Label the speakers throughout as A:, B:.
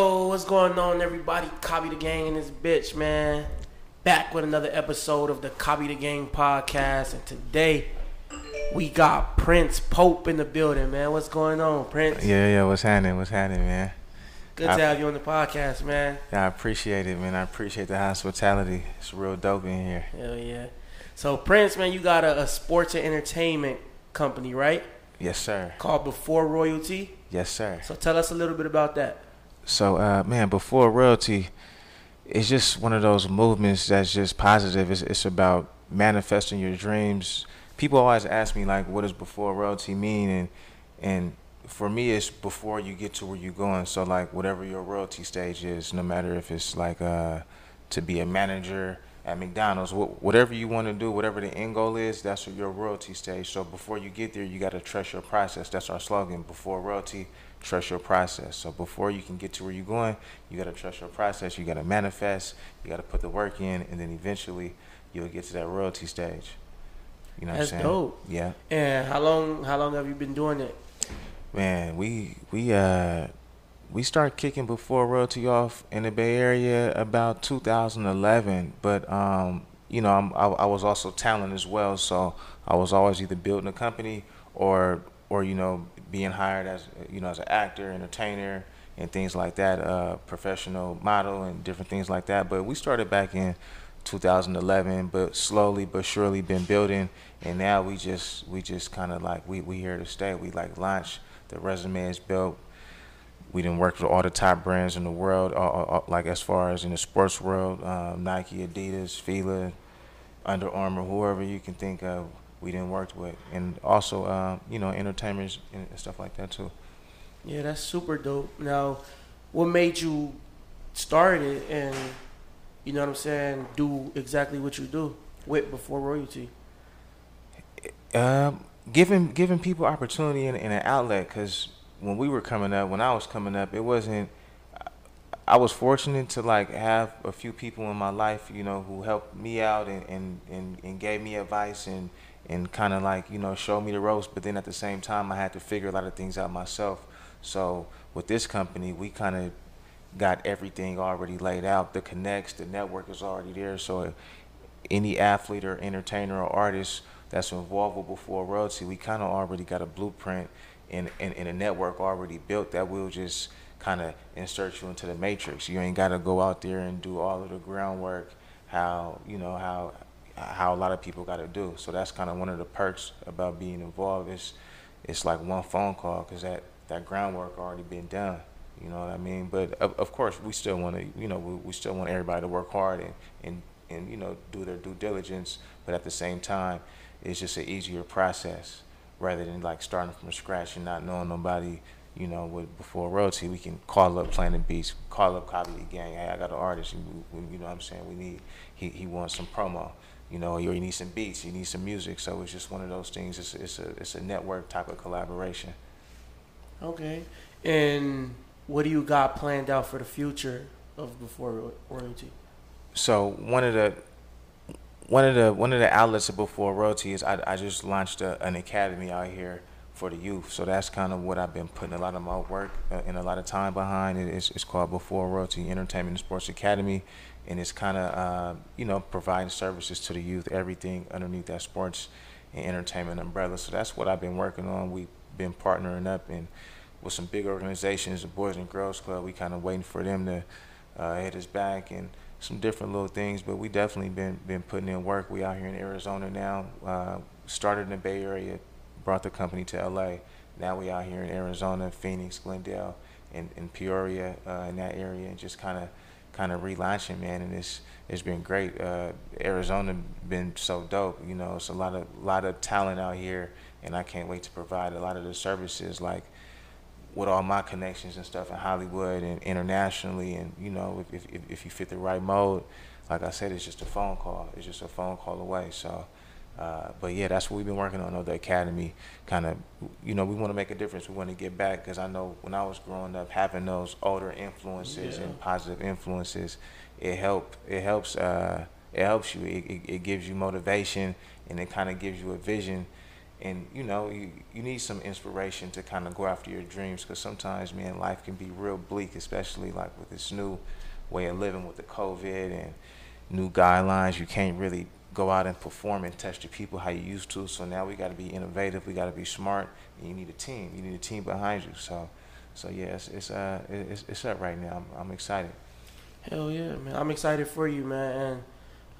A: Oh, what's going on, everybody? Copy the gang in this bitch, man. Back with another episode of the Cobby the Gang podcast, and today we got Prince Pope in the building, man. What's going on, Prince?
B: Yeah, yeah. What's happening? What's happening, man?
A: Good to have you on the podcast, man.
B: Yeah, I appreciate it, man. I appreciate the hospitality. It's real dope in here.
A: Hell yeah. So, Prince, man, you got a, a sports and entertainment company, right?
B: Yes, sir.
A: Called Before Royalty.
B: Yes, sir.
A: So, tell us a little bit about that.
B: So, uh, man, before royalty, it's just one of those movements that's just positive. It's, it's about manifesting your dreams. People always ask me like, "What does before royalty mean?" And and for me, it's before you get to where you're going. So like, whatever your royalty stage is, no matter if it's like uh, to be a manager at McDonald's, wh- whatever you want to do, whatever the end goal is, that's your royalty stage. So before you get there, you got to trust your process. That's our slogan. Before royalty, trust your process. So before you can get to where you're going, you got to trust your process. You got to manifest. You got to put the work in, and then eventually you'll get to that royalty stage. You know
A: That's
B: what I'm saying?
A: dope.
B: Yeah.
A: And how long? How long have you been doing it?
B: Man, we we uh we start kicking before royalty off in the Bay Area about 2011, but um you know I'm, I, I was also talent as well, so I was always either building a company or or you know being hired as you know as an actor, entertainer, and things like that, uh, professional model and different things like that. But we started back in 2011, but slowly but surely been building, and now we just we just kind of like we we here to stay. We like launch the resume is built. We didn't work with all the top brands in the world, uh, uh, like as far as in the sports world, um, Nike, Adidas, Fila, Under Armour, whoever you can think of, we didn't work with, and also uh, you know entertainers and stuff like that too.
A: Yeah, that's super dope. Now, what made you start it and you know what I'm saying, do exactly what you do with before royalty?
B: Um, giving giving people opportunity and, and an outlet because when we were coming up, when I was coming up, it wasn't. I was fortunate to like have a few people in my life, you know, who helped me out and and, and, and gave me advice and and kind of like you know show me the ropes. But then at the same time, I had to figure a lot of things out myself. So with this company, we kind of got everything already laid out. The connects, the network is already there. So any athlete or entertainer or artist that's involved with before royalty, we kind of already got a blueprint and, and, and a network already built that will just kind of insert you into the matrix. You ain't got to go out there and do all of the groundwork how you know how how a lot of people got to do. So that's kind of one of the perks about being involved. Is it's like one phone call because that that groundwork already been done. You know what I mean? But of, of course, we still want to, you know, we, we still want everybody to work hard and, and, and, you know, do their due diligence. But at the same time, it's just an easier process rather than like starting from scratch and not knowing nobody, you know, with before royalty. We can call up Planet Beats, call up Cobby the Gang. Hey, I got an artist. You, you know what I'm saying? We need, he, he wants some promo. You know, you need some beats, you need some music. So it's just one of those things. It's, it's a it's a network type of collaboration.
A: Okay. And what do you got planned out for the future of before royalty?
B: So one of the one of the one of the outlets of before royalty is I, I just launched a, an academy out here for the youth. So that's kind of what I've been putting a lot of my work uh, and a lot of time behind. It is it's called Before Royalty Entertainment and Sports Academy, and it's kind of uh, you know providing services to the youth, everything underneath that sports and entertainment umbrella. So that's what I've been working on. We've been partnering up and with some big organizations, the Boys and Girls Club. We kind of waiting for them to uh, hit us back and some different little things. But we definitely been been putting in work. We out here in Arizona now. Uh, started in the Bay Area, brought the company to LA. Now we out here in Arizona, Phoenix, Glendale, and, and Peoria uh, in that area, and just kind of kind of relaunching, man. And it's it's been great. Uh, Arizona been so dope. You know, it's a lot of lot of talent out here, and I can't wait to provide a lot of the services like with all my connections and stuff in Hollywood and internationally, and you know, if if if you fit the right mode, like I said, it's just a phone call. It's just a phone call away. So. Uh, but yeah, that's what we've been working on. The academy, kind of, you know, we want to make a difference. We want to get back because I know when I was growing up, having those older influences
A: Yeah.
B: and positive influences, it help. It helps. Uh, it helps you. It, it, it gives you motivation, and it kind of gives you a vision and you know you, you need some inspiration to kind of go after your dreams because sometimes man life can be real bleak especially like with this new way of living with the covid and new guidelines you can't really go out and perform and touch the people how you used to. So now we got to be innovative we got to be smart and you need a team. You need a team behind you. So so yeah it's it's uh it's, it's up right now. I'm, I'm excited.
A: Hell yeah man. I'm excited for you man. And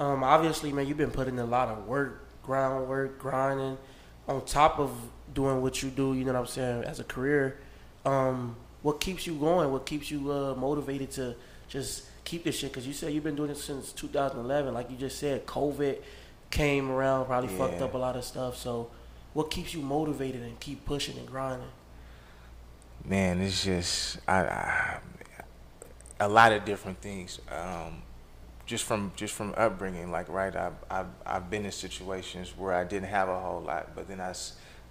A: um obviously man you've been putting a lot of work groundwork grinding on top of doing what you do, you know what I'm saying, as a career, um, what keeps you going? What keeps you uh, motivated to just keep this shit? Because you said you've been doing it since 2011. Like you just said, COVID came around, probably yeah. fucked up a lot of stuff. So, what keeps you motivated and keep pushing and grinding?
B: Man, it's just I, I a lot of different things. Um, just from just from upbringing, like right, I've, I've I've been in situations where I didn't have a whole lot, but then I,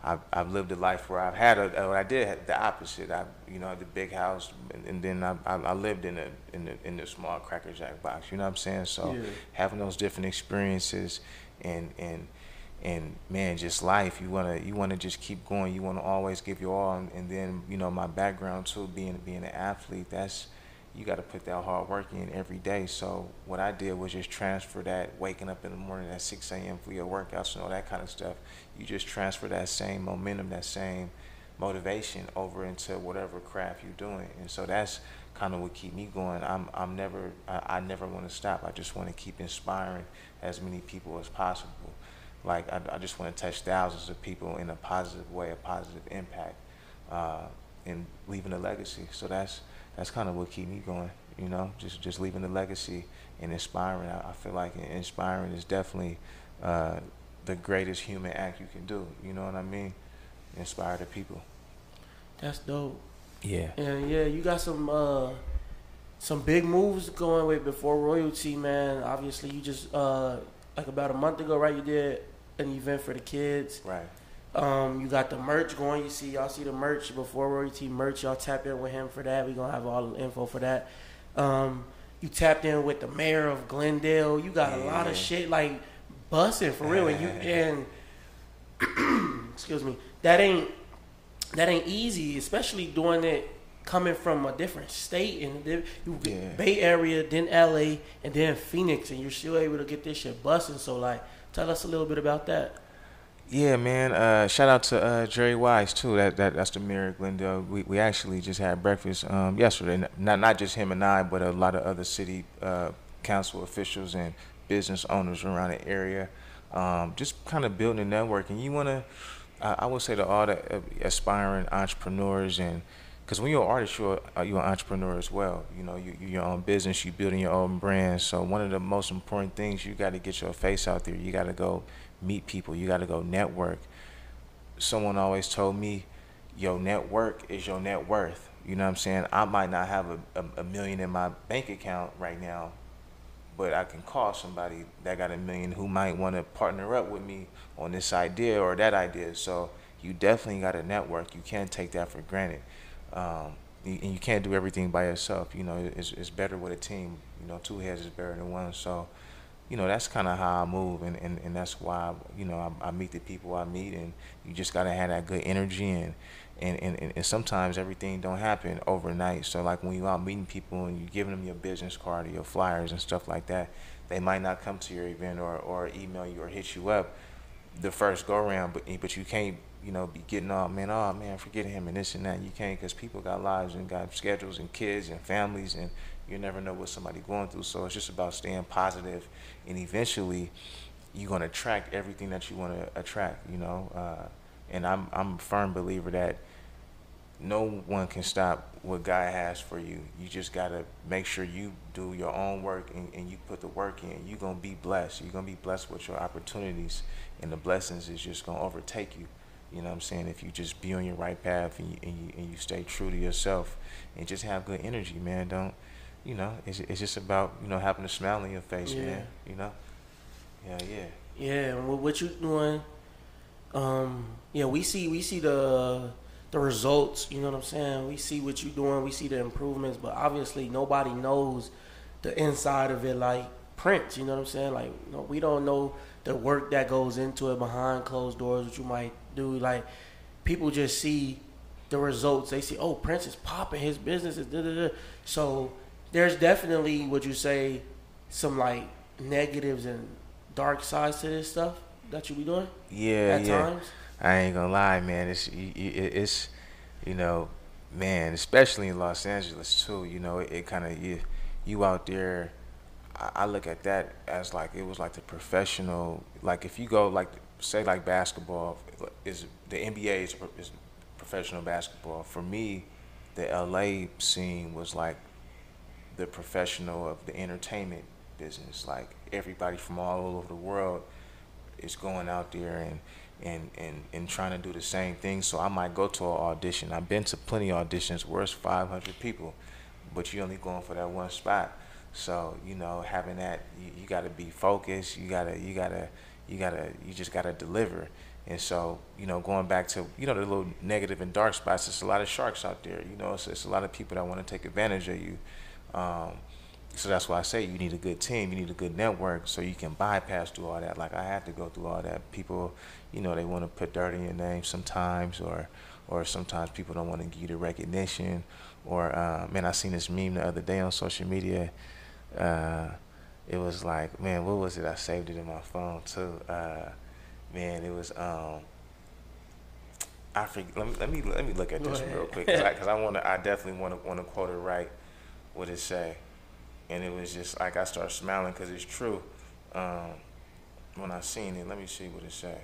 B: I've, I've lived a life where I've had a, uh, I did the opposite. I you know the big house, and, and then I, I lived in a in the in the small cracker jack box. You know what I'm saying? So yeah. having those different experiences, and and and man, just life. You wanna you wanna just keep going. You wanna always give your all, and, and then you know my background too, being being an athlete. That's you got to put that hard work in every day. So what I did was just transfer that waking up in the morning at 6 a.m. for your workouts and all that kind of stuff. You just transfer that same momentum, that same motivation over into whatever craft you're doing. And so that's kind of what keep me going. I'm I'm never I, I never want to stop. I just want to keep inspiring as many people as possible. Like I, I just want to touch thousands of people in a positive way, a positive impact, uh, and leaving a legacy. So that's that's kind of what keep me going. You know, just just leaving the legacy and inspiring. I, I feel like inspiring is definitely uh, the greatest human act you can do. You know what I mean? Inspire the people.
A: That's dope.
B: Yeah.
A: And yeah, you got some uh, some big moves going with before royalty, man. Obviously, you just uh, like about a month ago, right? You did an event for the kids.
B: Right.
A: Um, you got the merch going. You see, y'all see the merch before Royalty merch. Y'all tap in with him for that. We gonna have all the info for that. Um, you tapped in with the mayor of Glendale. You got yeah. a lot of shit like busting for real. And you and excuse me, that ain't that ain't easy, especially doing it coming from a different state and you yeah. Bay Area, then LA, and then Phoenix, and you're still able to get this shit busting. So like, tell us a little bit about that.
B: Yeah, man. Uh, shout out to uh, Jerry Weiers too. That, that that's the mayor of Glendale. We we actually just had breakfast um, yesterday. Not not just him and I, but a lot of other city uh, council officials and business owners around the area. Um, just kind of building a network. And you want to, I would say to all the uh, aspiring entrepreneurs and because when you're an artist, you're, uh, you're an entrepreneur as well. You know, you, you're your own business, you're building your own brand. So one of the most important things, you got to get your face out there. You got to go meet people. You got to go network. Someone always told me, your network is your net worth. You know what I'm saying? I might not have a, a, a million in my bank account right now, but I can call somebody that got a million who might want to partner up with me on this idea or that idea. So you definitely got a network. You can't take that for granted. Um, and you can't do everything by yourself. You know, it's, it's better with a team. You know, two heads is better than one. So you know, that's kind of how I move, and, and, and that's why, you know, I, I meet the people I meet, and you just got to have that good energy, and, and, and, and sometimes everything don't happen overnight. So, like, when you out meeting people and you're giving them your business card or your flyers and stuff like that, they might not come to your event or, or email you or hit you up the first go around, but, but you can't, you know, be getting all, man, oh, man, forget him and this and that. You can't because people got lives and got schedules and kids and families, and you never know what somebody going through. So it's just about staying positive, and eventually, you're gonna attract everything that you want to attract. You know, uh, and I'm I'm a firm believer that no one can stop what God has for you. You just gotta make sure you do your own work and, and you put the work in. You're gonna be blessed. You're gonna be blessed with your opportunities, and the blessings is just gonna overtake you. You know what I'm saying? If you just be on your right path and you, and you, and you stay true to yourself and just have good energy, man. Don't you know, it's, it's just about, you know, having a smile on your face, yeah. man. You know? Yeah, yeah.
A: Yeah, what you doing, um, yeah, we see we see the the results, you know what I'm saying? We see what you're doing, we see the improvements, but obviously nobody knows the inside of it like Prince, you know what I'm saying? Like, you know, we don't know the work that goes into it behind closed doors, what you might do, Like people just see the results. They see, oh, Prince is popping. His business is da da da. So there's definitely, would you say, some like negatives and dark sides to this stuff that you be doing?
B: Yeah,
A: at
B: yeah.
A: times.
B: I ain't gonna lie, man. It's it's you know, man, especially in Los Angeles too. You know, it, it kind of you you out there. I, I look at that as like it was like the professional. Like if you go like say like basketball is the NBA is, is professional basketball. For me, the LA scene was like the professional of the entertainment business. Like everybody from all over the world is going out there and and, and, and trying to do the same thing. So I might go to an audition. I've been to plenty of auditions where it's 500 people, but you're only going for that one spot. So you know, having that, you, you got to be focused. You gotta, you gotta, you gotta, you just gotta deliver. And so, you know, going back to you know the little negative and dark spots, there's a lot of sharks out there. You know, it's, a lot of people that want to take advantage of you. Um, so that's why I say you need a good team, you need a good network, so you can bypass through all that. Like I had to go through all that. People, you know, they want to put dirt in your name sometimes, or or sometimes people don't want to give you the recognition. Or uh, man, I seen this meme the other day on social media. Uh, it was like, man, what was it? I saved it in my phone too. Uh, man, it was. Um, I forget. Let me let me let me look at this real quick because I, I want to. I definitely want to want to quote it right. What it say? And it was just like I started smiling because it's true. Um, when I seen it, let me see what it say.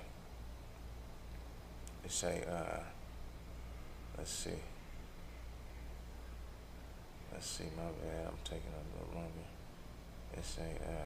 B: It say, uh, let's see. Let's see, my bad. I'm taking a little longer. It say, uh,